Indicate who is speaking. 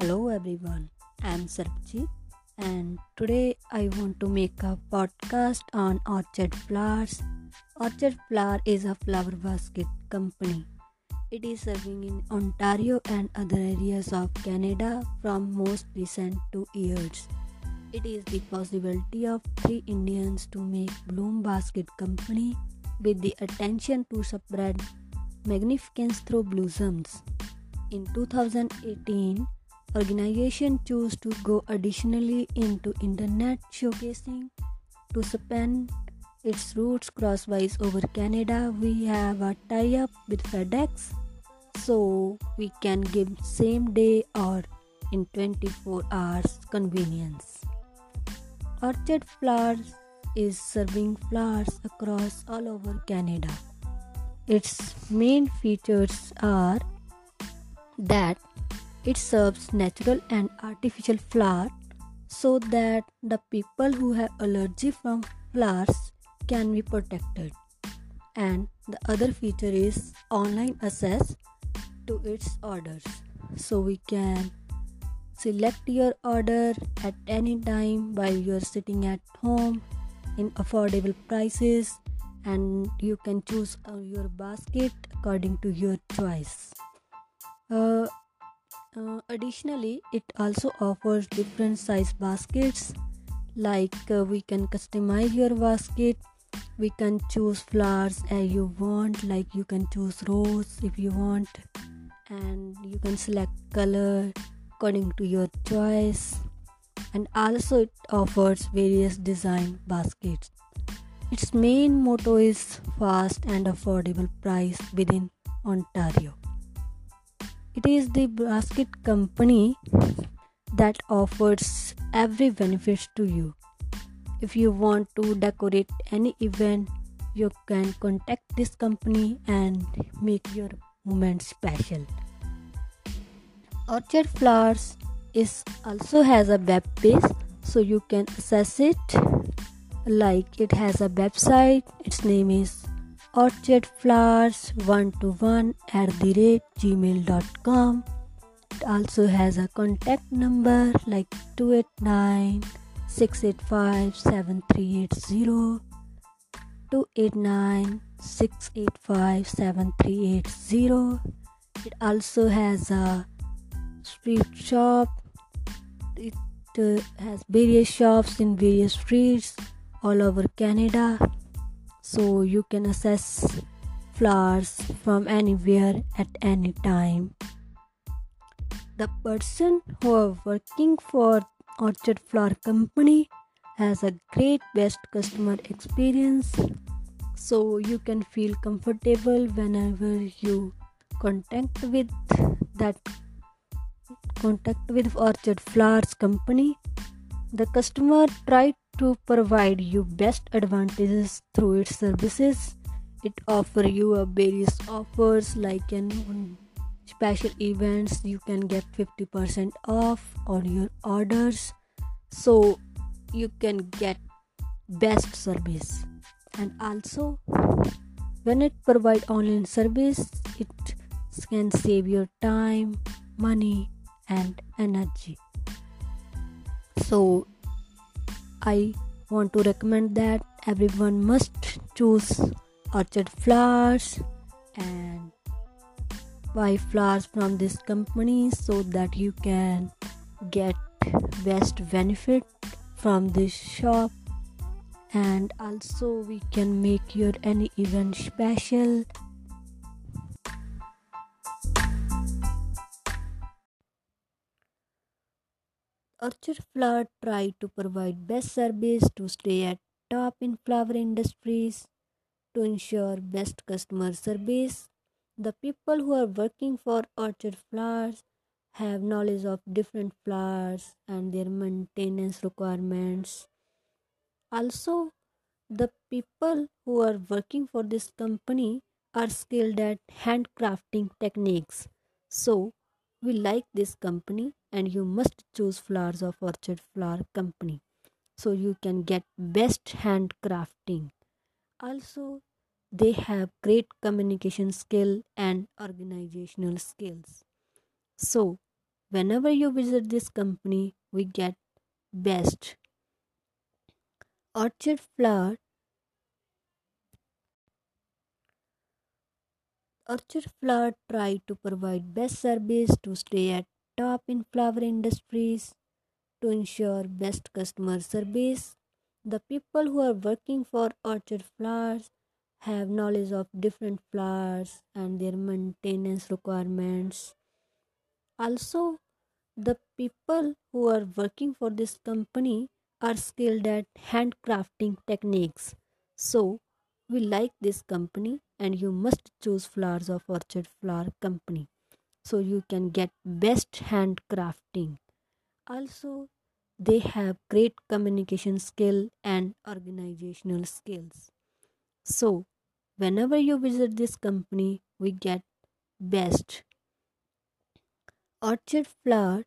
Speaker 1: Hello everyone, I'm Sarpjit and today I want to make a podcast on Orchard Flowers. Orchard Flower is a flower basket company. It is serving in Ontario and other areas of Canada from most recent two years. It is the possibility of three Indians to make Bloom Basket Company with the attention to spread magnificence through blossoms. In 2018, organization chose to go additionally into internet showcasing to span its routes crosswise over Canada. We have a tie-up with FedEx so we can give same day or in 24 hours convenience. Orchard Flowers is serving flowers across all over Canada. Its main features are that it serves natural and artificial flower so that the people who have allergy from flowers can be protected. And the other feature is online access to its orders. So we can select your order at any time while you're sitting at home in affordable prices and you can choose uh, your basket according to your choice. Uh, uh, additionally, it also offers different size baskets like uh, we can customize your basket. We can choose flowers as you want like you can choose rose if you want and you can select color according to your choice. And also it offers various design baskets. Its main motto is fast and affordable price within ontario it is the basket company that offers every benefit to you. If you want to decorate any event you can contact this company and make your moment special. Orchard flowers is also has a web page so you can access it. Like it has a website its name is orchardflowers121 at the rate gmail.com it also has a contact number like 289 685 7380 289 685 7380 it also has a street shop. It uh, has various shops in various streets all over canada so you can assess flowers from anywhere at any time. The person who are working for orchard flower company has a great best customer experience. So you can feel comfortable whenever you contact with that contact with orchard flowers company. The customer tried to provide you best advantages through its services. It offer you a various offers like an special events. You can get 50% off on your orders. So you can get best service. And also when it provide online service it can save your time money and energy. So i want to recommend that everyone must choose orchard flowers and buy flowers from this company so that you can get best benefit from this shop. And also we can make your any event special Orchard Flower try to provide best service to stay at top in flower industries to ensure best customer service. The people who are working for Orchard Flowers have knowledge of different flowers and their maintenance requirements. Also, the people who are working for this company are skilled at handcrafting techniques. So, we like this company and you must choose flowers of orchard flower company so you can get best handcrafting also they have great communication skill and organizational skills so whenever you visit this company, we get best. Orchard Flower Orchard Flower try to provide best service to stay at top in flower industries to ensure best customer service. The people who are working for Orchard Flowers have knowledge of different flowers and their maintenance requirements. Also, the people who are working for this company are skilled at handcrafting techniques. So, we like this company and you must choose flowers of Orchard Flower Company so you can get best handcrafting. Also, they have great communication skill and organizational skills. So, whenever you visit this company, we get best. Orchard Flower